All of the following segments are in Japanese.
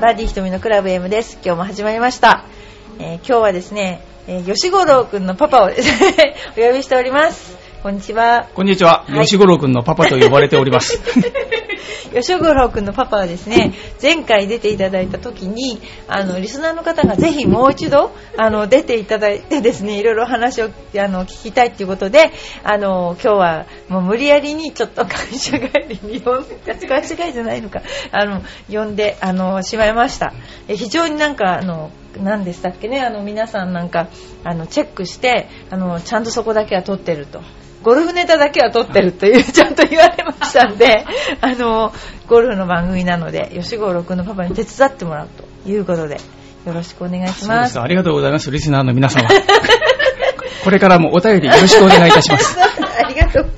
バディ瞳のクラブ M です。今日も始まりました。えー今日はですね、えー吉五郎くんのパパを お呼びしております。こんにちは。こんにちは。はい吉五郎くんのパパと呼ばれております。吉五郎くんのパパはですね、前回出ていただいた時に、あの、リスナーの方がぜひもう一度、あの、出ていただいてですね、いろいろ話を、あの、聞きたいということで、あの、今日はもう無理やりにちょっと会社帰りに呼んで、会社帰りじゃないのか、あの、呼んで、あの、しまいました。え非常になんか、あの、何でしたっけね、あの、皆さんなんか、あの、チェックして、あの、ちゃんとそこだけは撮ってると。ゴルフネタだけは撮ってるという、ちゃんと言われましたんで、あの、ゴルフの番組なので、吉五郎くんのパパに手伝ってもらうということで、よろしくお願いしま。すす。ありがとうございます。リスナーの皆様。これからもお便りよろしくお願いいたします。ありがとう。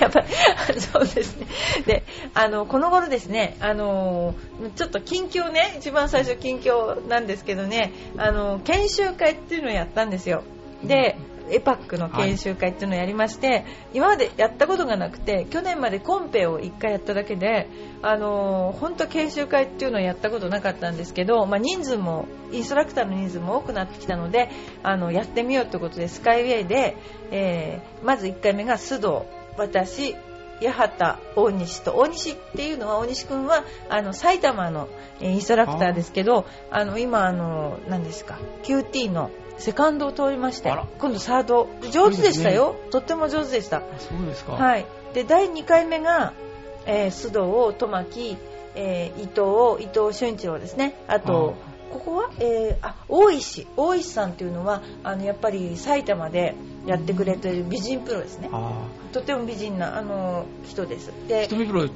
やっぱり、そうですね。で、あの、この頃ですね、あの、ちょっと近況ね、一番最初近況なんですけどね、あの、研修会っていうのをやったんですよ。で、エパックの研修会っていうのをやりまして、今までやったことがなくて、去年までコンペを1回やっただけで、あの、本当研修会っていうのをやったことなかったんですけど、まあ、人数も、インストラクターの人数も多くなってきたので、あの、やってみようということで、スカイウェイで、えーまず1回目が須藤、私、八幡、大西と、大西っていうのは、大西くんは、あの、埼玉のインストラクターですけど、あの、今、あの、何ですか、QT のセカンドを通りまして今度サード、上手でしたよ。とっても上手でした。そうですか。はい。で、第2回目が、えー須藤、戸巻、えー伊藤、伊藤俊一郎ですね。あと、ここは、えーあ、大石。大石さんっていうのは、あの、やっぱり埼玉でやってくれてる美人プロですね。あとても美人な、あの、人です。あ。で、瞳プロ、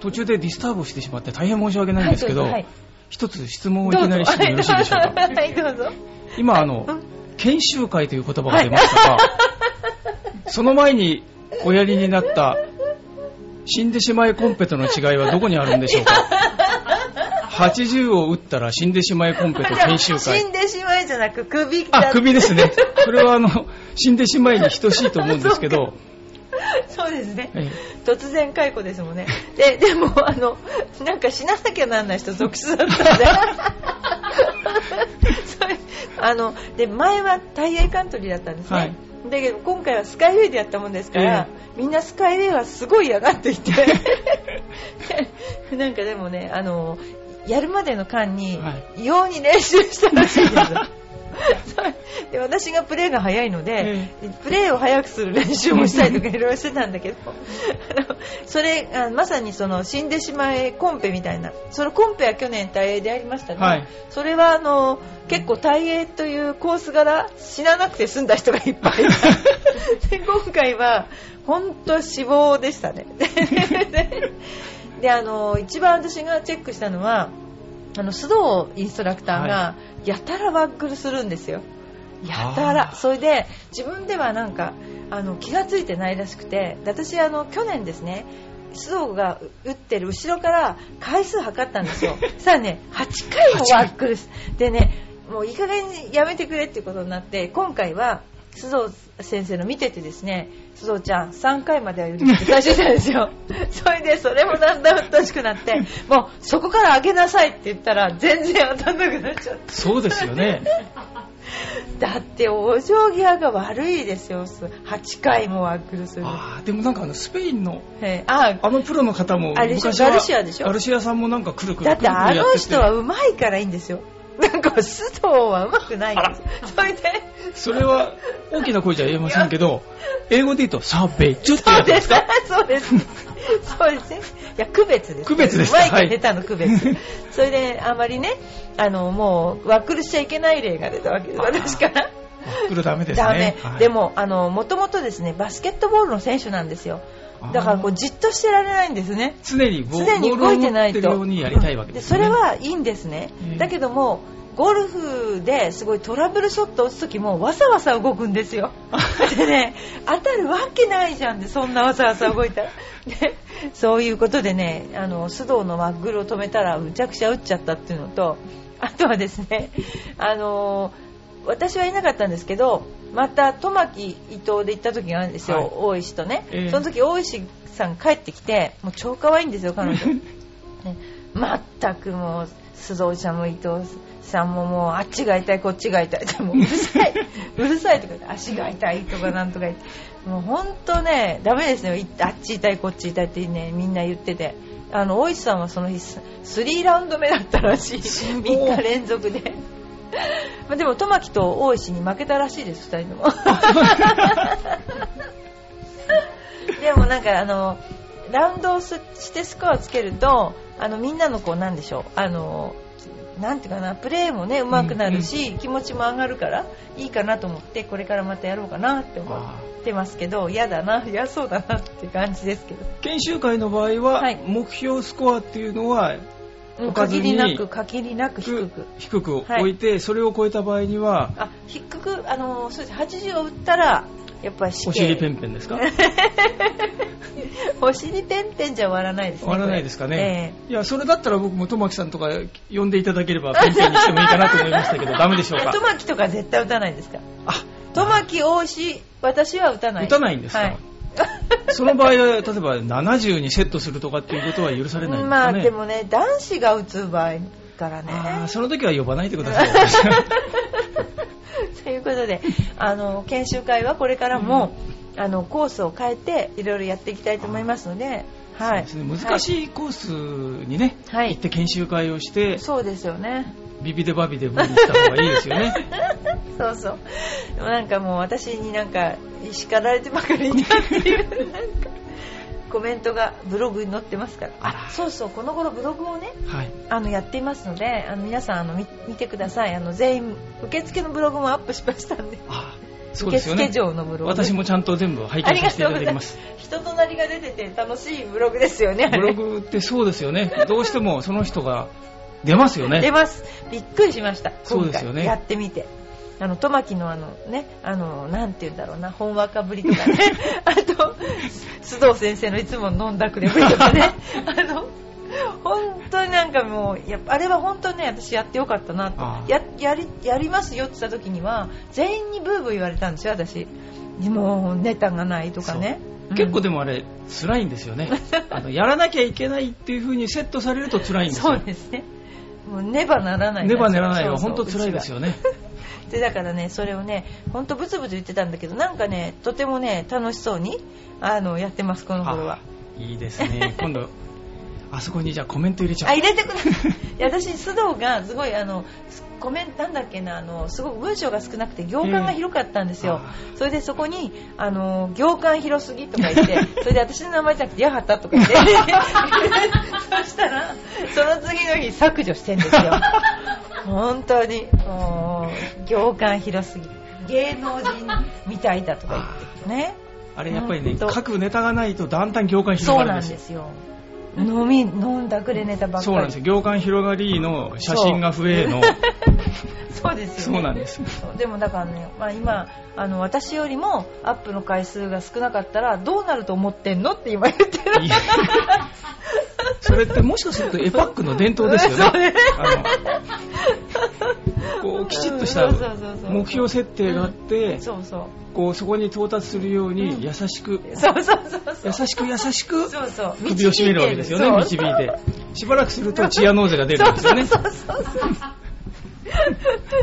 途中で disturb してしまって大変申し訳ないんですけど、はいはい一つ質問をいきなりしてもよろしいでしょうか？はい、どうぞ。今、あのうん、研修会という言葉が出ましたが、その前におやりになった死んでしまえコンペとの違いはどこにあるんでしょうか？80を打ったら死んでしまえコンペと研修会死。んでしまえじゃなく、首だあ、首ですね。それはあの、死んでしまいに等しいと思うんですけど、そうですね。え突然解雇ですもんね。で、でも、あの、なんか死ななきゃなんない人続出だったんで。あの、で、前はタイヤイカントリーだったんですね。はいだけど、今回はスカイウェイでやったもんですから、みんなスカイウェイはすごい嫌がっていて。なんかでもね、あの、やるまでの間には、異様に練習したらしいんです。で私がプレーが早いので、プレーを早くする練習もしたりとかいろいろしてたんだけどあの それあまさにその死んでしまえコンペみたいなそのコンペは去年大英でやりましたが、はい。それはあの結構大英というコース柄死ななくて済んだ人がいっぱいいた。で今回は本当死亡でしたね。でであの一番私がチェックしたのはあの須藤インストラクターがやたらワックルするんですよ。やたら。それで自分ではなんかあの気がついてないらしくてで私あの去年ですね須藤が打ってる後ろから回数測ったんですよ。さあね8回もワックルす。でねもういい加減にやめてくれっていうことになって今回は須藤先生の見ててですね須藤ちゃん3回までは許して最初したんですよ。それでそれもだんだんうっとしくなってもうそこから上げなさいって言ったら全然当たんなくなっちゃって。そうですよね。だってお嬢際が悪いですよ。8回もワックルする。ああ、でもなんかあの、スペインの、えーああのプロの方も昔はガルシアでしょ。ガルシアさんもなんかくるくるだってあの人はうまいからいいんですよ なんか須藤はうまくないんです。それで。それは大きな声じゃ言えませんけど、英語で言うと、サベチュってやつですか？そうですそうですね。いや区別です区別ですうまいかはい下手の区別、それであまりねあのもうワックルしちゃいけない例が出たわけです。私から。来るダメですね。ダメ、はい。で、もあのもともとですねバスケットボールの選手なんですよだからこうじっとしてられないんですね。常にボ常に動いてないと。で。それはいいんですね、ええだけどもゴルフですごいトラブルショット打つ時もわさわさ動くんですよ。でね当たるわけないじゃんでそんなわさわさ動いたら。でそういうことでねあの須藤のワッグルを止めたらむちゃくちゃ打っちゃったっていうのとあとはですねあの私はいなかったんですけどまたトマキ伊藤で行った時があるんですよ、はい。大石とね、ええ。その時大石さん帰ってきてもう超可愛いんですよ彼女。ね。全くもう須藤ちゃんも伊藤さんももうあっちが痛いこっちが痛い。ってもう うるさい。うるさいとか言って足が痛いとかなんとか言って。もうほんとねダメですよ。いあっち痛いこっち痛いってねみんな言ってて。あの大石さんはその日ス3ラウンド目だったらしい。3日連続でまあでもトマキと大石に負けたらしいです2人とも。でもなんかあのラウンドをしてスコアをつけるとあのみんなのこうなんでしょうあのなんていうかなプレーもね上手くなるし、気持ちも上がるからいいかなと思ってこれからまたやろうかなって思ってますけど嫌だな嫌そうだなって感じですけど。研修会の場合は、はい。目標スコアっていうのは限りなく限りなく低く低く。置いて、それを超えた場合にはあ低くあのそうです。80を打ったらやっぱり死刑。お尻ペンペンですか？お尻ペンペンじゃ終わらないですね終わらないですかこれ。ね、いやそれだったら僕も友樹さんとか呼んでいただければペンペンにしてもいいかなと思いましたけど ダメでしょうか？ええトマキとか絶対打たないですか？あトマキ大石私は打たない。打たないんですか？はい その場合は例えば70にセットするとかっていうことは許されないんですまかね。あでもね男子が打つ場合からね。その時は呼ばないでください。ということであの研修会はこれからも、あのコースを変えていろいろやっていきたいと思いますので、はい、ね。難しいコースにね、はい。行って研修会をして。そうですよねビビデバビデブにした方がいいですよね。そうそう。でもなんかもう私になんか叱られてばかりになっていう。なんかコメントがブログに載ってますから。あら。そうそう。この頃ブログをねはい。あのやっていますのであの皆さんあの見見てください。あの全員受付のブログもアップしましたんで。あそうですよ受ね付嬢のブログ。私もちゃんと全部拝見させていただきます。す。人となりが出てて楽しいブログですよねあブれログってそうですよね。どうしてもその人が出ますよね。出ます。びっくりしました。そうですよね。やってみて。あのトマキのあのねあのなんて言うんだろうな本わかぶりとかね。あと須藤先生のいつも飲んだくれぶりとかね。あの本当になんかもうやっぱあれは本当にね私やってよかったなと。ややりやりますよって言った時には全員にブーブー言われたんですよ私。もうネタがないとかね。結構ででもあれ辛いんですよね。あのやらなきゃいけないっていう風にセットされると辛いんですよ。そうですねもうねばならないねばねらないはそうそう本当辛いですよね。でだからねそれをね本当ブツブツ言ってたんだけどなんかねとてもね楽しそうにあのやってますこの頃は。あいいですね。今度あそこにじゃあコメント入れちゃう。入れてください。いや私須藤がすごいあのコメントなんだっけなあのすごく文章が少なくて行間が広かったんですよ、それでそこにあの行間広すぎとか言って それで私の名前じゃなくて八幡とか言って。そしたらその次の日削除してんですよ。本当にもう行間広すぎ芸能人みたいだとか言ってね。あれやっぱりね書くネタがないとだんだん行間広そうがるんですよ。なんですよ飲み飲んだくれネタばっかり。そうなんですよ。行間広がりの写真が増えの。そうですよ、ね、そうなんですでもだからね、まあ、今あの私よりもアップの回数が少なかったらどうなると思ってんのって今言ってる。それってもしかするとエパックの伝統ですよね。ねこうきちっとした目標設定があってそうそう。こうそこに到達するように優しく優しく優しく首を絞めるわけですよね導いてしばらくするとチアノーゼが出るんですよね。そうそうそうそう。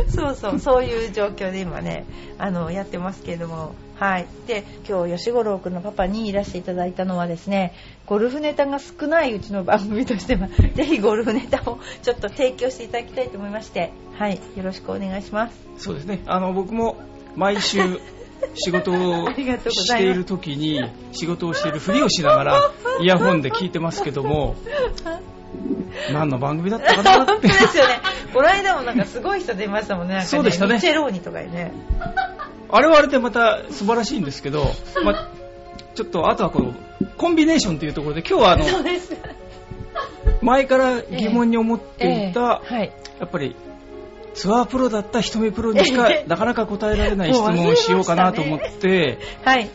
そうそう。そういう状況で今ねあのやってますけれどもはい。で今日吉五郎君のパパにいらしていただいたのはですねゴルフネタが少ないうちの番組としては ぜひゴルフネタをちょっと提供していただきたいと思いましてはい。よろしくお願いします。そうですね。あの僕も毎週 仕事をしている時に仕事をしているふりをしながら イヤホンで聞いてますけども何の番組だったかなって。ですよね。この間もなんかすごい人出ましたもんね。そうでしたね。ミチェローニとかにねあれはあれでまた素晴らしいんですけど、ま、ちょっとあとはこのコンビネーションというところで今日はあの前から疑問に思っていええたはい。やっぱりツアープロだった瞳プロにしかなかなか答えられない質問をしようかなと思ってはい。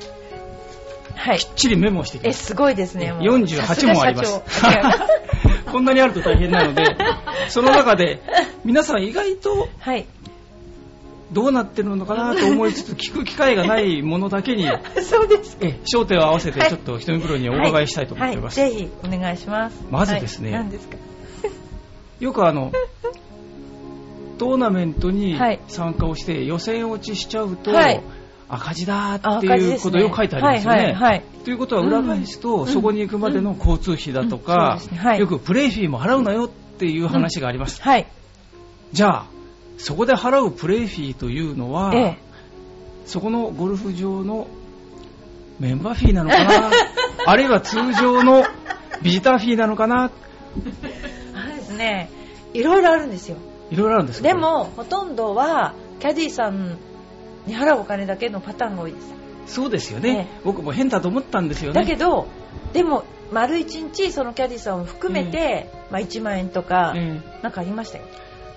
はい。きっちりメモしてきました。えすごいですねもう。48問あります。こんなにあると大変なのでその中で皆さん意外とはいどうなってるのかなと思いつつ聞く機会がないものだけに そうですえ焦点を合わせてちょっとひとみ瞳プロにお伺いしたいと思ってます、はい。はい。ぜひお願いします。まずですね。ですか？よくあの、トーナメントにはい。参加をして予選落ちしちゃうと、はい。赤字だっていうことをよく書いてありますよね。はいはいはい。ということは裏返すと、うん。そこに行くまでの交通費だとか、よくプレイフィーも払うなよっていう話があります。はい。じゃあ、そこで払うプレイフィーというのは、ええ。そこのゴルフ場のメンバーフィーなのかな？あるいは通常のビジターフィーなのかな？あれですね、いろいろあるんですよ。いろいろあるんですでも、ほとんどは、キャディーさんに払うお金だけのパターンが多いです。そうですよね、ね僕も変だと思ったんですよね。だけど、でも、丸一日、そのキャディーさんを含めて、まあ1万円とか、えなんかありましたよ。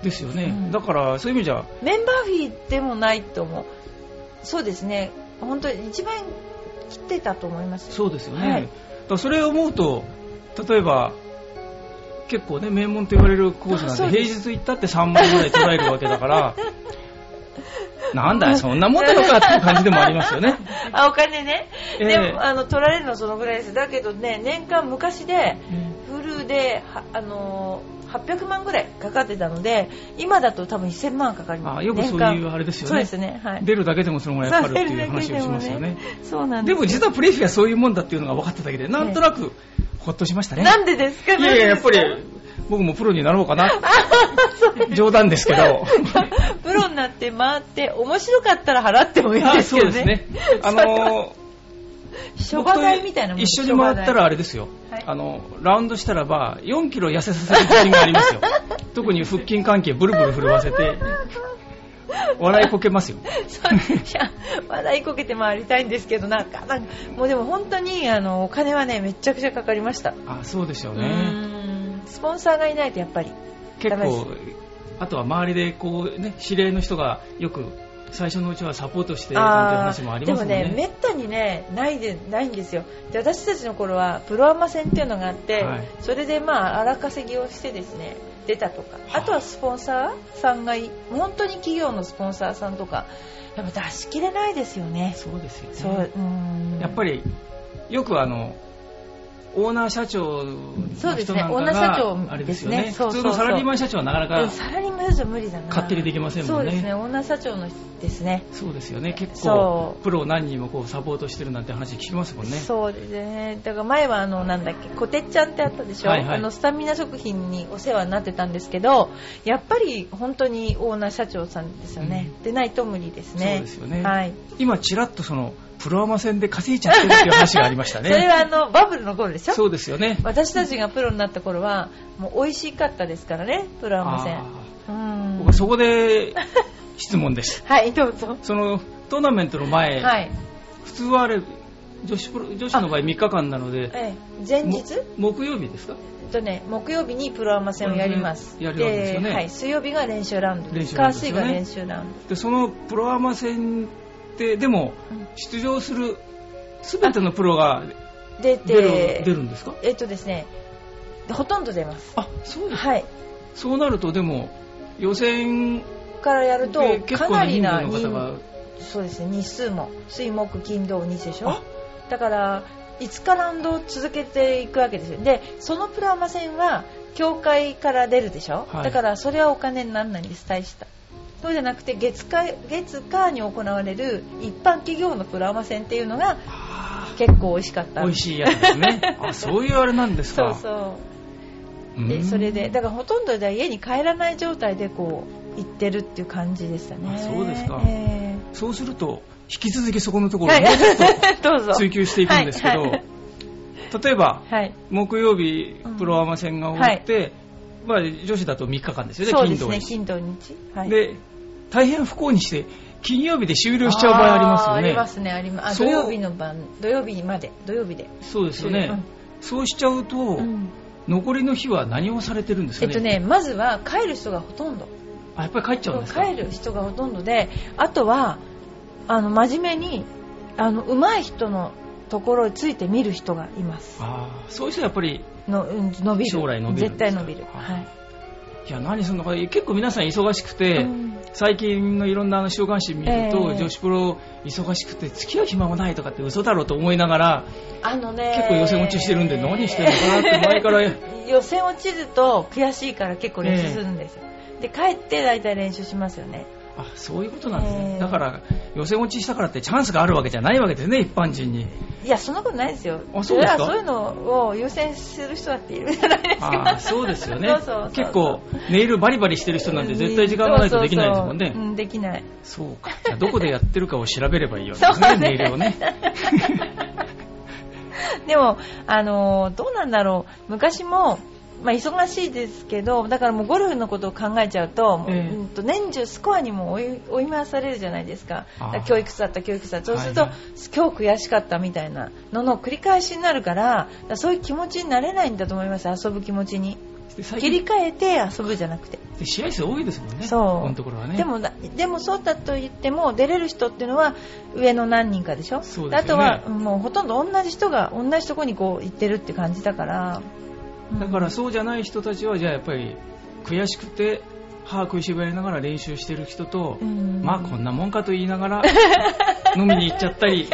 えですよね、うんだからそういう意味じゃ、メンバーフィーでもないと思う。そうですね、本当に1万円切ってたと思います。そうですよね、はいだからそれを思うと、例えば、結構ね、名門と言われるコースなんで、平日行ったって3万ぐらい取られるわけだから、なんだよ、そんなもんなのかっていう感じでもありますよね。あ、お金ね。ええでも、あの、取られるのはそのぐらいです。だけどね、年間昔で、フルで、はあのー、800万ぐらいかかってたので、今だと多分1000万かかります。あよくそういうあれですよねそうですね。はい。出るだけでもそのぐらいかかるっていう話をしますよね。そうなんです。でも実はプレイフィーはそういうもんだっていうのが分かっただけで、なんとなくほっとしましたね。なんでですか？いやいや、やっぱり僕もプロになろうかな。冗談ですけど。プロになって回って、面白かったら払ってもいいあですけどね。そうですね。あの 諸みたいなもん一緒に回ったらあれですよ、はい。あのラウンドしたらば4キロ痩せさせる自信がありますよ。特に腹筋関係ブルブル震わせて笑いこけますよ。そういや、笑いこけて回りたいんですけど、なんか、なんかもうでも本当に、あの、お金はね、めちゃくちゃかかりました。あそうですようねスポンサーがいないとやっぱり。結構あとは周りでこうね指令の人がよく最初のうちはサポートしてなんて話もありますね。でもね、めったにね、ないで、ないんですよ。で、私たちの頃は、プロアマ戦っていうのがあって、はい。それでまあ、荒稼ぎをしてですね、出たとか、はあ。あとはスポンサーさんがい、本当に企業のスポンサーさんとか、やっぱ出し切れないですよね。そうですよね。そう、うーん。やっぱりよくあのオーナー社長のそうですねオーナー社長があれですよね普通のサラリーマン社長はなかなかうんサラリーマンじゃ無理だな。勝手にできませんもんねそうですね、オーナー社長のですね。そうですよね結構プロを何人もこうサポートしてるなんて話聞きますもんねそうですね。だから前はあのなんだっけ、コテッちゃんってあったでしょ？はいはいあのスタミナ食品にお世話になってたんですけど、やっぱり本当にオーナー社長さんですよね。でないと無理ですね。そうですよねはい。今ちらっとそのプロアマ戦で稼いちゃってるっていう話がありました それねはあのバブルの頃でしょ？そうですよね私たちがプロになった頃はもう美味しかったですからね、プロアマ戦。僕はそこで質問です はい、どうぞ。そのトーナメントの前、はい。普通はあれ女子プロ女子の場合3日間なのでええ前日？も木曜日ですか？とね、木曜日にプロアマ戦をやります。やるわけですよねはい、水曜日が練習ラウンドです。火ね水が練習ラウンド。でそのプロアマ戦ってでもうん出場する全てのプロが出て、出るんですか？えっとですね、ほとんど出ます。あそうですはい。そうなるとでも予選からやるとかなりな人そうですね、日数も、水木金土日でしょ？あ。だから、5日ラウンドを続けていくわけですよ。で、そのプロアマ戦は、協会から出るでしょ、はいだからそれはお金にならないんです、大した。そうじゃなくて月火、月火に行われる一般企業のプロアマ戦っていうのがあ結構美味しかった。ー美味しいやつですね。あそういうあれなんですか。そうそう。でうん。それでだからほとんどでは家に帰らない状態でこう行ってるっていう感じでしたね。あそうですか。えそうすると引き続きそこのとこーはい。ろをもうちょっと 追求していくんですけど、はい。はい例えばはい。木曜日うん。プロアマ戦が終わって、まあ、女子だと3日間ですよねそうですね金土日。金土日。はい。で大変不幸にして金曜日で終了しちゃう場合ありますよね。ありますねあります。土曜日の晩土曜日まで土曜日で。そうですよね、そうしちゃうと、うん。残りの日は何をされてるんですかね。えっとねまずは帰る人がほとんど。あやっぱり帰っちゃうんですか。帰る人がほとんどであとはあの真面目にあの上手い人のところについて見る人がいます。あーそういう人はやっぱりの、うん、伸びる。将来伸びる絶対伸びる。あはいいや、何するのか、結構皆さん忙しくて、うん。最近のいろんなあの週刊誌見ると、ええ。女子プロ忙しくて付き合う暇もないとかって嘘だろうと思いながら、あのね結構予選落ちしてるんで何してるのかなって前から予選落ちると悔しいから結構練習するんですよ、で帰って大体練習しますよねあそういうことなんですね、ええ。だから予選落ちしたからってチャンスがあるわけじゃないわけですね、一般人に。いやそんなことないですよ。あそうですか？そういうのを優先する人だっているじゃないですか。あそうですよね。そうそうそう結構、ネイルバリバリしてる人なんて絶対時間がないとできないですもんね。そうそうそううんできない。そうか。じゃあどこでやってるかを調べればいいわけそうですね、ね。ネイルをね。でも、あのーどうなんだろう。昔も、まあ、忙しいですけどだからもうゴルフのことを考えちゃうと,、ええ。うんと年中スコアにも追い回されるじゃないですか。教育だった教育だったそうすると、はいはい。今日悔しかったみたいなのの繰り返しになるからそういう気持ちになれないんだと思います遊ぶ気持ちに。切り近替えて遊ぶじゃなくて。で試合数多いですもんね、そう。ここのところはね。でもなでもそうだと言っても出れる人っていうのは上の何人かでしょ？そうですよね。あとはうんもうほとんど同じ人が同じとこにこう行ってるって感じだから、うんだからそうじゃない人たちは、じゃあやっぱり悔しくて、歯食いしばりながら練習してる人と、うん。まあこんなもんかと言いながら、飲みに行っちゃったり、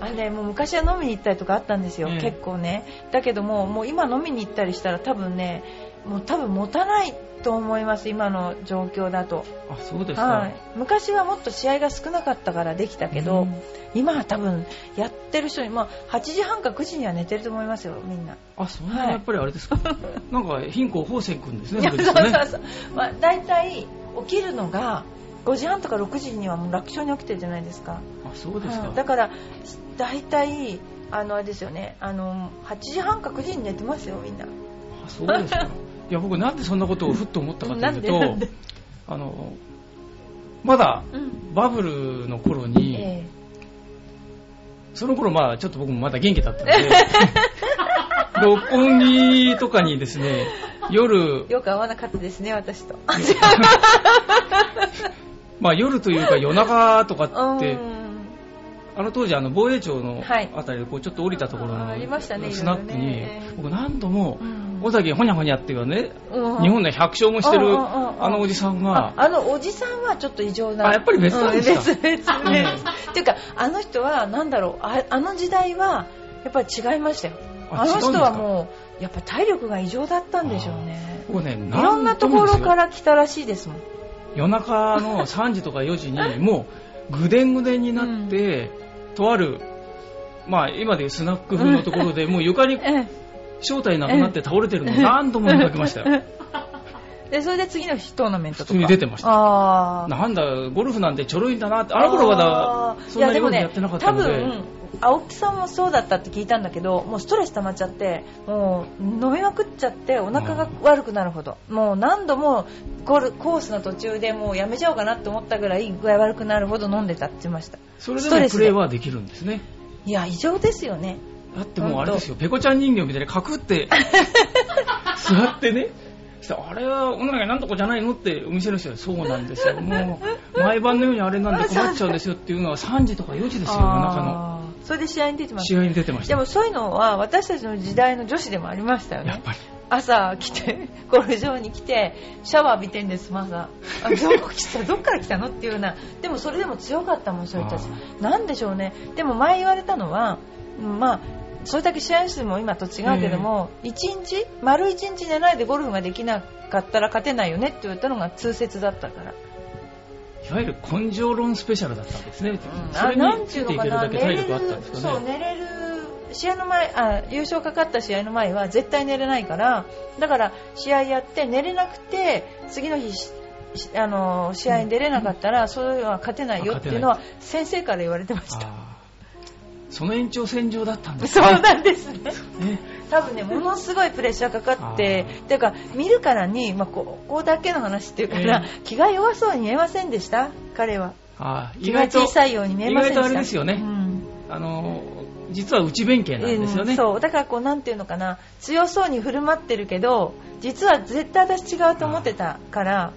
あのね、もう昔は飲みに行ったりとかあったんですよ、ええ。結構ね。だけどももう今飲みに行ったりしたら多分ねもう多分持たないと思います今の状況だと、あ、そうですか。はい、昔はもっと試合が少なかったからできたけど、うん。今は多分やってる人に、まあ、8時半か9時には寝てると思いますよみんな。あ、そんなはい。やっぱりあれですか？なんか、貧困宝泉くんですね、そうそうそう、まあ、大体起きるのが5時半とか6時にはもう楽勝に起きてるじゃないですか。あ、そうですか。はい。だから大体あのあれですよね。あの8時半か9時に寝てますよみんな。あそうですか。いや、僕なんでそんなことをふっと思ったかというと、あの、まだうん。バブルの頃に、えその頃まあちょっと僕もまだ元気だったので、六本木とかにですね、夜え、よく合わなかったですね私と。まあ夜というか夜中とかって、うん。あの当時あの防衛庁のはい。あたりでこうちょっと降りたところのスナックに僕何度もうん小崎ほにゃほにゃっていうね、うん。日本で100勝もしてるあのおじさんが、ああのおじさんはちょっと異常な。あやっぱり別なんですかうん別々別っていうかあの人はなんだろうああの時代はやっぱり違いましたよ。ああの人はもうやっぱ体力が異常だったんでしょうね。僕ね、いろんなところから来たらしいですもん。夜中の3時とか4時に もうぐでんぐでんになって、とある、まあ今でいうスナック風のところで、もう床に え正体なくなって倒れてるのを何度も見かけましたよ。えでそれで次の日トーナメントとか？普通に出てました。ああなんだ、ゴルフなんてちょろいんだなって、あの頃まだそんなにゴルフやってなかったので、いやでもね、多分青木さんもそうだったって聞いたんだけどもうストレス溜まっちゃってもう飲みまくっちゃってお腹が悪くなるほど。もう何度もゴルコースの途中でもうやめちゃおうかなって思ったぐらい具合悪くなるほど飲んでたって言ってました。それでもプレーはできるんですね。いや異常ですよねだってもうあれですよ、ペコちゃん人形みたいにカクって 座ってね、あれはお腹なんとかじゃないのってお店の人はそうなんですよ。もう毎晩のようにあれなんで困っちゃうんですよっていうのは3時とか4時ですよ、夜中の。それで試合に出てます試合に出てました。でもそういうのは私たちの時代の女子でもありましたよね。やっぱり。朝来てゴルフ場に来てシャワー浴びてんですまだあどこ来た？どっから来たの？っていうような。でもそれでも強かったもんそういう人たち。あなんでしょうね。でも前言われたのはうんまあそれだけ試合数も今と違うけども、一日丸一日寝ないでゴルフができなかったら勝てないよねって言ったのが通説だったから、いわゆる根性論スペシャルだったんですね。そあれについいうていけるだけのかな寝れ体力あったんるそうですかね。寝れる試合の前あ優勝かかった試合の前は絶対寝れないからだから試合やって寝れなくて次の日あの試合に出れなかったら、それは勝てないよっていうのは先生から言われてましたその延長線上だったんです そうね。なんですね。ね。多分ねものすごいプレッシャーかかってあていうか見るからに、まあ、こここだけの話っていうから、え気が弱そうに見えませんでした？彼は。あー気が小さいように見えませんでした。意外とあれですよね。うん。あの実は内弁慶なんですよね。うんそう。だからこうなんていうのかな。強そうに振る舞ってるけど実は絶対私違うと思ってたから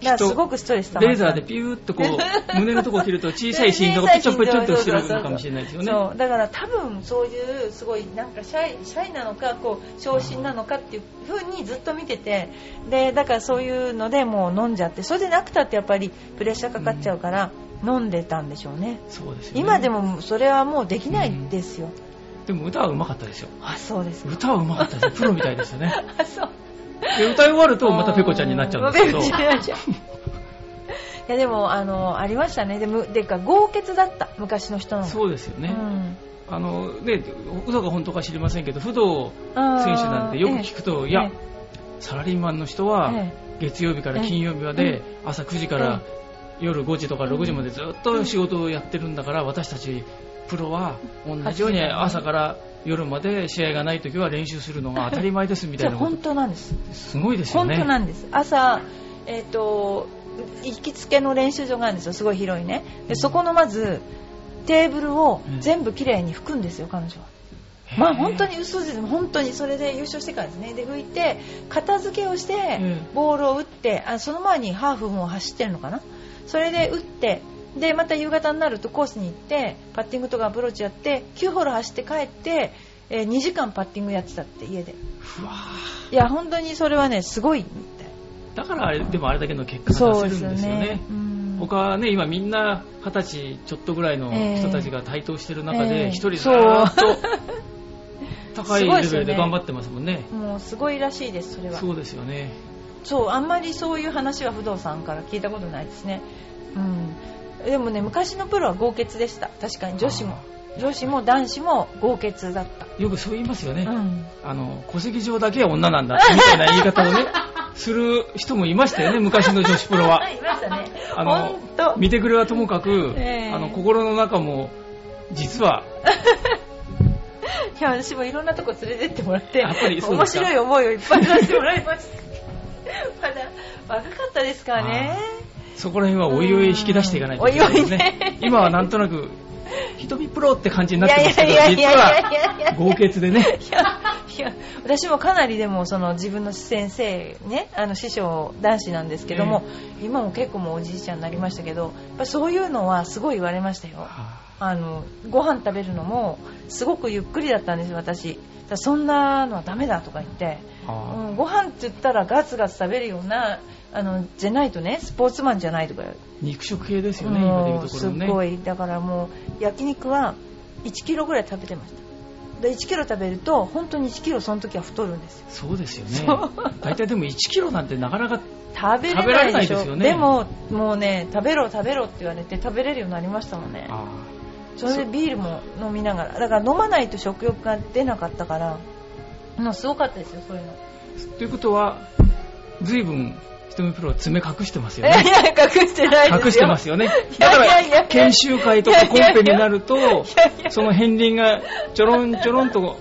だからすごくストレス溜まったレーザーでピューっとこう、胸のとこを切ると小さい心臓がペチョンペチョンとしてるのかもしれないですよね。そうだから多分そういうすごいなんかシャイシャイなのかこう昇進なのかっていう風にずっと見ててでだからそういうのでもう飲んじゃってそれでなくたってやっぱりプレッシャーかかっちゃうから飲んでたんでしょうねそうですよね。今でもそれはもうできないですよ、でも歌は上手かったですよ。あそうですか歌は上手かったですよ。プロみたいですよね。あそうで歌い終わるとまたペコちゃんになっちゃうんですけど。いやでもあのありましたね。でもでか豪傑だった。昔の人の。そうですよね。うん。あの、ね、嘘か本当か知りませんけど、不動選手なんてよく聞くと、いや、サラリーマンの人はえ月曜日から金曜日まで朝9時から夜5時とか6時までずっと仕事をやってるんだから私たちプロは同じように朝から夜まで試合がない時は練習するのが 当たり前ですみたいな本当なんです。とすごいですよ本ね当なんです。朝えっ、と行きつけの練習場があるんですよ。すごい広いね。でそこのまずテーブルを全部きれいに拭くんですよ彼女は。まあ本当に嘘です。本当にそれで優勝してからですね。で拭いて片付けをしてえボールを打ってあその前にハーフも走ってるのかな。それで打ってでまた夕方になるとコースに行ってパッティングとかアプローチやって9ホール走って帰って、え2時間パッティングやってたって家で。いや本当にそれはねすごいみたい。ーだからあれでもあれだけの結果が出せるんですよね。うん。他はね今みんな二十歳ちょっとぐらいの人たちが台頭してる中ええ。で一人ずっと高いレベルで頑張ってますもんね。もうすごいらしいですそれは。そうですよね。そうあんまりそういう話は不動産から聞いたことないですね。うんでもね昔のプロは豪傑でした。確かに。女子も。女子も男子も豪傑だった。よくそう言いますよね、うん。あの戸籍上だけは女なんだみたいな言い方をね する人もいましたよね昔の女子プロは。いましたね。あの見てくれはともかく、ええ。あの心の中も実は いや私もいろんなとこ連れてってもらってやっぱり面白い思いをいっぱいさせてもらいましたまだ若かったですからねそこら辺はおいおい引き出していかないといけないね。ね。今はなんとなく瞳プロって感じになってますけど実は豪傑でね。いや私もかなりでもその自分の先生ねあの師匠男子なんですけども、今も結構もうおじいちゃんになりましたけどやっぱそういうのはすごい言われましたよ。はあ。のご飯食べるのもすごくゆっくりだったんですよ私。そんなのはダメだとか言って、うん、ご飯って言ったらガツガツ食べるようなあのじゃないとねスポーツマンじゃないとか。肉食系ですよね今でいうところのねごい。だからもう焼肉は1キロぐらい食べてました。で1キロ食べると本当に1キロその時は太るんですよ。そうですよね。大体でも1キロなんてなかなか食べられないいですよね。ももうね食べろ食べろって言われて食べれるようになりましたもんね。あそれでビールも飲みながら。だから飲まないと食欲が出なかったから。もうすごかったですよそういうの。あということは随分瞳プロ爪隠してますいよねやいや隠してないですよ隠してますよね。いだから、研修会とかコンペになるとその片鱗がちょろんちょろんと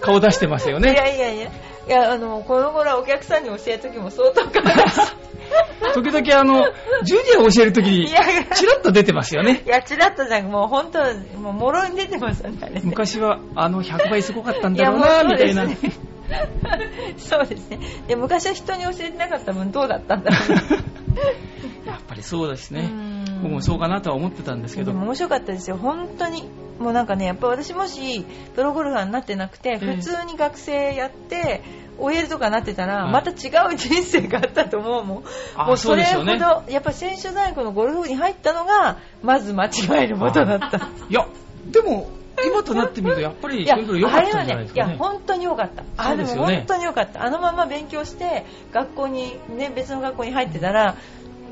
顔出してますよいね。やいやいやいやあのこの頃はお客さんに教える時も相当考え 時々あの、ジュニア教えるときにチラッと出てますよね。いや、ちらっとじゃん、もう本当、もう、もろに出てましたね。昔はあの100倍すごかったんだろうな、みたいな。ね。そうですね。で、昔は人に教えてなかった分、どうだったんだろうな。やっぱりそうですねうん。僕もそうかなとは思ってたんですけど。面白かったですよ、本当に。もうなんかね、やっぱ私もし、プロゴルファーになってなくて、ええ普通に学生やって、OL とかなってたら、はいまた違う人生があったと思うもん。あもうそれほど、そうですよやっぱ選手大学のゴルフ部に入ったのが、まず間違えることだった。いや、でも、今となってみると、やっぱり、いや、それぞれ良かったんじゃないねいや、ですかね。本当に良かった。あですよね本当に良かった。あのまま勉強して、学校に、ね、別の学校に入ってたら、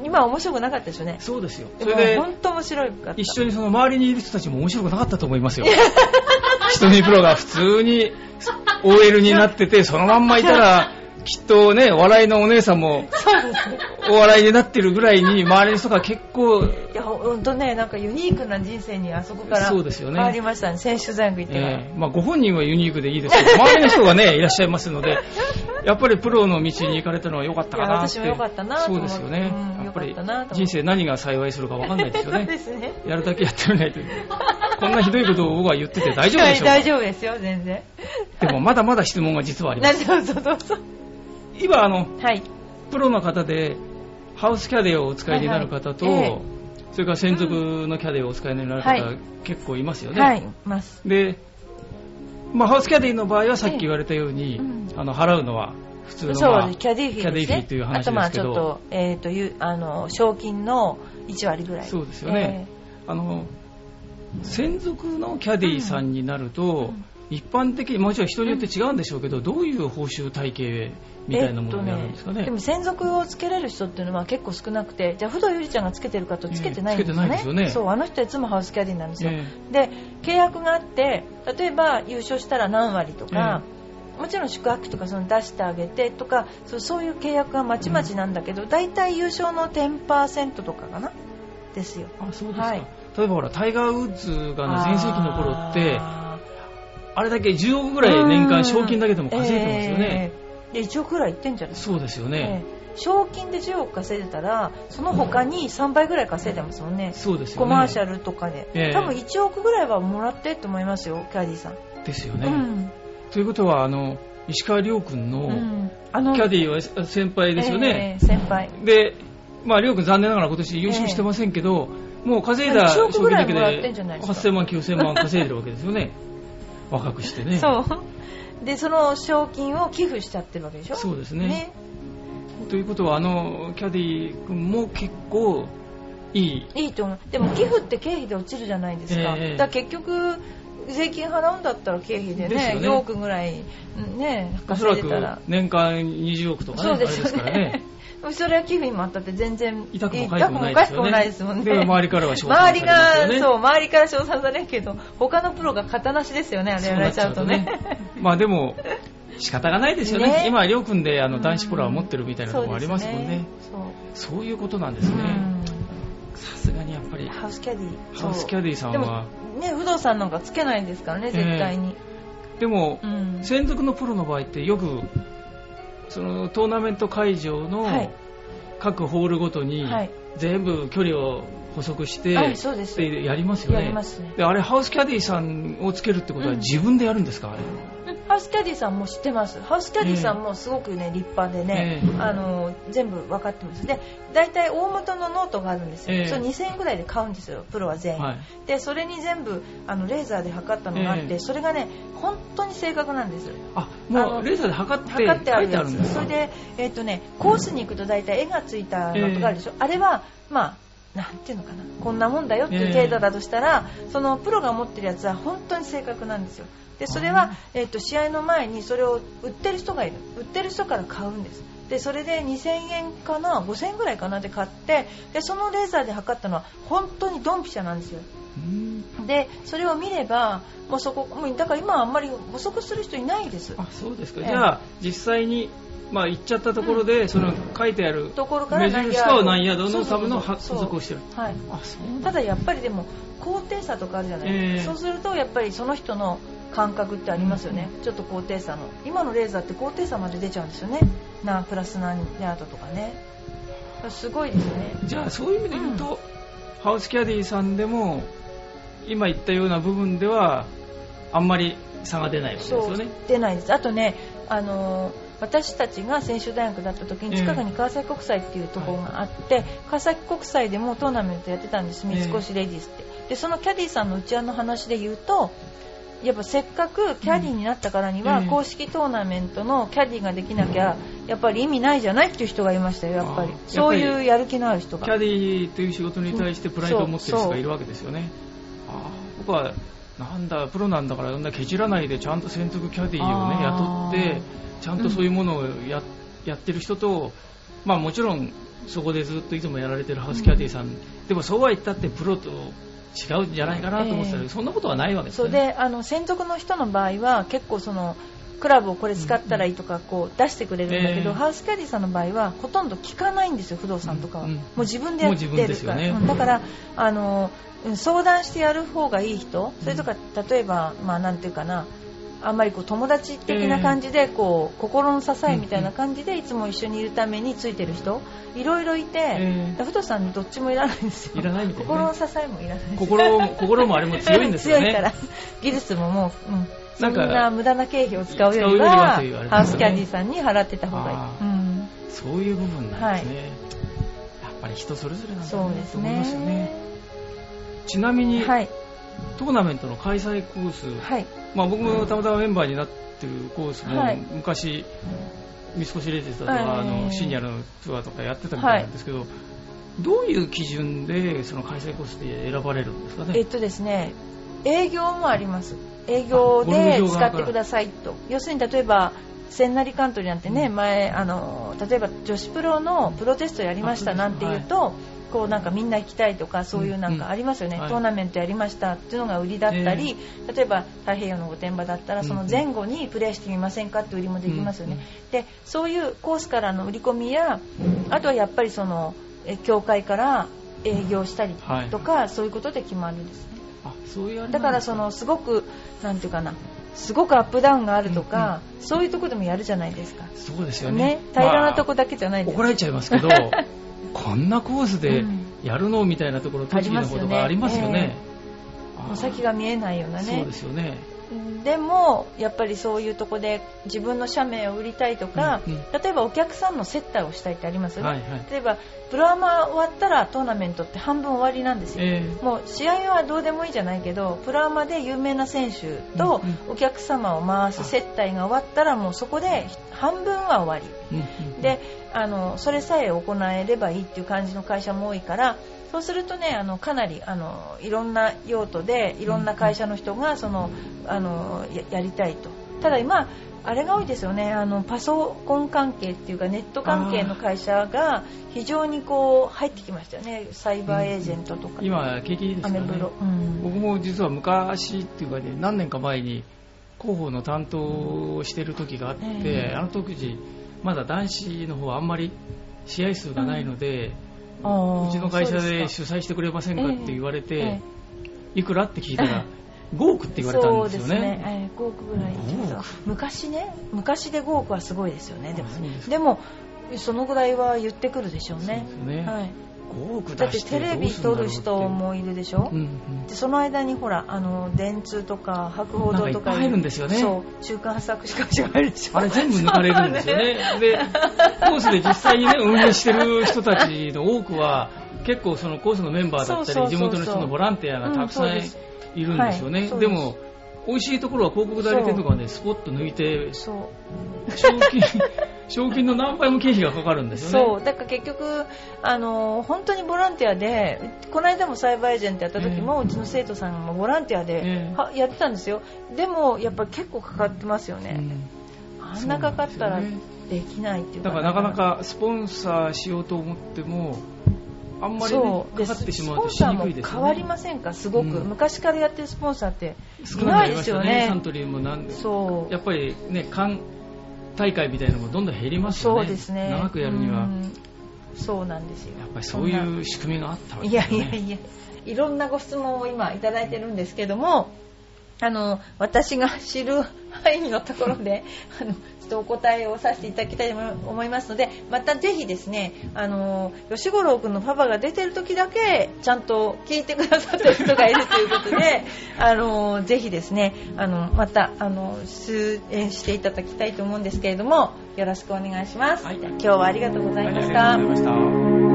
今は面白くなかったでしょうね。そうですよ。それで、本当面白かった。一緒にその周りにいる人たちも面白くなかったと思いますよ。人見プロが普通に OL になってて、そのまんまいたら、きっとね、笑いのお姉さんも。お笑いになってるぐらいに、周りの人が結構、いや、ほんとね、なんかユニークな人生にあそこからそうですよね変わりましたね。選手大学行ってから。えーまあ、ご本人はユニークでいいですけど、周りの人がね、いらっしゃいますので、やっぱりプロの道に行かれたのは良かったかなって。私も良かったなとそうですよね。うんやっぱり人生何が幸いするか分かんないですよそうね。ですね。やるだけやってみないと。こんなひどいことを僕は言ってて大丈夫でしょうか？大丈夫ですよ、全然。でもまだまだ質問が実はあります。などうぞどうぞ。今、あの、はい。プロの方でハウスキャディをお使いになる方と、はいはい。えそれから専属のキャディをお使いになる方、はい。結構いますよね。はい、います。で、まあ、ハウスキャディの場合はさっき言われたように、ええ。うん。あの払うのは普通の、まあキャディフィーね。キャディフィーという話ですけど。あとまあちょっと、えっ、と、いう、あの、賞金の1割ぐらい。そうですよね。あの専属のキャディさんになると、うん。一般的にもちろん人によって違うんでしょうけど、どういう報酬体系みたいなものになるんですかね。でも専属をつけれる人っていうのは結構少なくてじゃあ不動ゆりちゃんがつけてるかとつけてないんですよね,、ええつけてないですよね。そうあの人はいつもハウスキャディなんですよ、えで契約があって例えば優勝したら何割とか、もちろん宿泊費とかその出してあげてとかそういう契約がまちまちなんだけど、大体優勝の10%とかかな？ですよ。あそうですか、はい。例えばほらタイガー・ウッズが全盛期の頃ってああれだけ10億ぐらい年間賞金だけでも稼いでますよね、えーで1億ぐらいいってんじゃない？そうですよね、ええ。賞金で10億稼いでたらその他に3倍ぐらい稼いでますもんね。そうですよね。コマーシャルとかで、ええ。多分1億ぐらいはもらってと思いますよキャディさん、ですよね、うん。ということはあの石川遼君のうん。あのキャディは先輩ですよね、ええ先輩。で、まあ、りょうくん残念ながら今年優勝してませんけど、もう稼いだ1億ぐらい賞金だけでですか。8000万、9000万稼いでるわけですよね。若くしてね。そうでその賞金を寄付しちゃってるわけでしょ？そうですねということは、あの、キャディ君も結構いい。いいと思うでも寄付って経費で落ちるじゃないですか、ええだ結局税金払うんだったら経費でねでね4億ぐらいねおそらく稼いでたら年間20億とかね、そうですよあれですからねね。それは寄付にもあったって全然痛くも痒くもないですよね。痛くもないですもんね。で、周りからは称賛さ周りれますよが、ね。そう、周りから称賛されるけど、他のプロが型なしですよね、あれやられちゃうとね。まあでも、仕方がないですよね。ね今、りょうくんであの男子プロは持ってるみたいなとこありますもんね。そうそういうことなんですね。さすがにやっぱりうん。ハウスキャディ。ハウスキャディさんは、ね、不動産なんかつけないんですからね、絶対に。でも、うん専属のプロの場合ってよく、そのトーナメント会場のはい各ホールごとにはい全部距離を補足して、やりますよね。やりますねであれ、ハウスキャディさんをつけるってことはうん自分でやるんですか、あれ？ハウスキャディさんも知ってます？ハウスキャディさんもすごくね、立派でね、ええあの、全部分かってます。で、大体大元のノートがあるんですよ。ええそれ2000円ぐらいで買うんですよ、プロは全員。はいで、それに全部、あの、レーザーで測ったのがあって、ええそれがね、本当に正確なんです。あ、もうレーザーで測って測ってあるんですかそれで、えっ、とね、コースに行くと大体絵がついたのとかあるでしょ？あれは、まあ、なんていうのかな？こんなもんだよっていう程度だとしたら、そのプロが持ってるやつは本当に正確なんですよ。で、それは、えっ、と、試合の前にそれを売ってる人がいる。売ってる人から買うんです。で、それで2000円かな、5000円ぐらいかなで買って、で、そのレーザーで測ったのは本当にドンピシャなんですよ。うんで、それを見れば、もうそこ、もうだから今はあんまり補足する人いないです。あ、そうですか。ええじゃあ、実際に、まあ、行っちゃったところで、その書いてあるところから目印と何ヤードのための補足をしてる。はい。あ、そうただやっぱりでも高低差とかあるじゃない、ええ。そうするとやっぱりその人の感覚ってありますよね、ちょっと高低差の。今のレーザーって高低差まで出ちゃうんですよね。なプラス何ヤードとかね。すごいですね。じゃあ、そういう意味で言うと、ハウスキャディさんでも、今言ったような部分では、あんまり差が出ないわけですよね。出ないです。あとねあのー私たちが専修大学だった時にええ近くに川崎国際っていうところがあって、川崎国際でもトーナメントやってたんです三越レディスって、でそのキャディさんの内輪の話で言うとやっぱせっかくキャディになったからには、公式トーナメントのキャディができなきゃやっぱり意味ないじゃないっていう人がいましたよやっぱり。そういうやる気のある人が。キャディという仕事に対してプライドを持ってる人がいるわけですよね。ああ僕は、なんだ、プロなんだから、そんなケチらないで、ちゃんと専属キャディをね、雇って、ちゃんとそういうものをや,、やってる人と、まあもちろん、そこでずっといつもやられてるハウスキャディさん、でもそうは言ったってプロと違うんじゃないかなと思ってたけど、ええ。そんなことはないわけですそう。よね。であの専属の人の場合は結構そのクラブをこれ使ったらいいとかこう出してくれるんだけど、ええ。ハウスキャディさんの場合はほとんど聞かないんですよ不動産とかは、うんうん。もう自分でやってるから、ですよね。うん。だからあのうん相談してやる方がいい人それとか例えばまあなんていうかなあんまりこう友達的な感じでこう、心の支えみたいな感じでいつも一緒にいるためについてる人いろいろいて、え不動産にどっちもいらないんですよ。いらないね。心の支えもいらない。心も心もあれも強いんですよね。強いから技術ももう、うん、そなんな無駄な経費を使うよりはね。ハウスキャディさんに払ってた方がいい。あ、うん、そういう部分なんですね、やっぱり人それぞれなんだなと思いますよね。ちなみに、はい。トーナメントの開催コース、はいまあ、僕もたまたまメンバーになってるコースも、はい。昔三越レディスだとか、はい。あのシニアのツアーとかやってたみたいなんですけど、どういう基準でその開催コースで選ばれるんですかね？えっとですね営業もあります。営業で使ってくださいと。要するに例えば千成カントリーなんてね、前あの例えば女子プロのプロテストやりましたあなんていうと、こうなんかみんな行きたいとかそういうなんうん。かありますよね、はい。トーナメントやりましたっていうのが売りだったり、例えば太平洋の御殿場だったらその前後にプレーしてみませんかって売りもできますよね、でそういうコースからの売り込みやあとはやっぱりそのえ協会から営業したりとか、そういうことで決まるんですね。あそういうだからそのすごくなんていうかなすごくアップダウンがあるとか、そういうとこでもやるじゃないですか。そうですよね。ね平らなとこまだけじゃないですあ怒られちゃいますけど こんなコースでうん。やるのみたいなところ栃木のことがありますよね。もう先が見えないようなそうねですよね。でもやっぱりそういうとこで自分の社名を売りたいとか、うんうん。例えばお客さんの接待をしたいってあります？よね、はいはい。例えばプロアマ終わったらトーナメントって半分終わりなんですよ、えもう試合はどうでもいいじゃないけどプロアマで有名な選手とうんお客様を回す接待が終わったらもうそこで半分は終わり。ーうんうん。であのそれさえ行えればいいっていう感じの会社も多いからそうするとねあのかなりあのいろんな用途でいろんな会社の人がそのあのややりたいと。ただ今あれが多いですよね。あのパソコン関係っていうかネット関係の会社が非常にこう入ってきましたよね。サイバーエージェントとか、今景気いいですね？アメブロ、うん。僕も実は昔っていうかね何年か前に広報の担当をしてる時があって、ええ。あの時まだ男子の方はあんまり試合数がないので、うちの会社です主催してくれませんかって言われて、えいくらって聞いたら5億って言われたんですよね。ね、えー5億ぐらい5億昔ね昔で5億はすごいですよね。でもでもそのぐらいは言ってくるでしょうね。そうね。はい、5億だっててテレビ撮る人もいるでしょ、うんうんでその間にほらあの電通とか博報堂とか入るんですよねそう週刊作詞家が入るでしょあれ全部抜かれるんですよね。で、コースで実際にね、運営してる人たちの多くは、結構そのコースのメンバーだったり、地元の人のボランティアがたくさんいるんですよね。はいでも、美味しいところは広告代理店とかね、スポッと抜いて、賞金、賞金の何倍も経費がかかるんですよね。そう。だから結局あの本当にボランティアでこの間もサイバーエージェントやった時も、うちの生徒さんもボランティアで、ええはやってたんですよ。でもやっぱり結構かかってますよね、うん。あんなかかったらできないっていうだからなかなかスポンサーしようと思っても、あんまりね、かかってしまうとしスポンサーもにくいですよね。変わりませんか？すごく、うん。昔からやってるスポンサーって。いないですよね。サントリーもなんでそう。やっぱりね、間大会みたいなのもどんどん減りますよね。そうですね。長くやるには、うん。そうなんですよ。やっぱりそういう仕組みがあったわけいやですよね。いやいや。いろんなご質問を今いただいてるんですけどもあの私が知る範囲のところであのとお答えをさせていただきたいと思いますのでまたぜひですねあの吉五郎君のパパが出てる時だけちゃんと聞いてくださってる人がいるということで あのぜひですねあのまたあの出演していただきたいと思うんですけれどもよろしくお願いします、はい。今日はありがとうございました。ありがとうございました。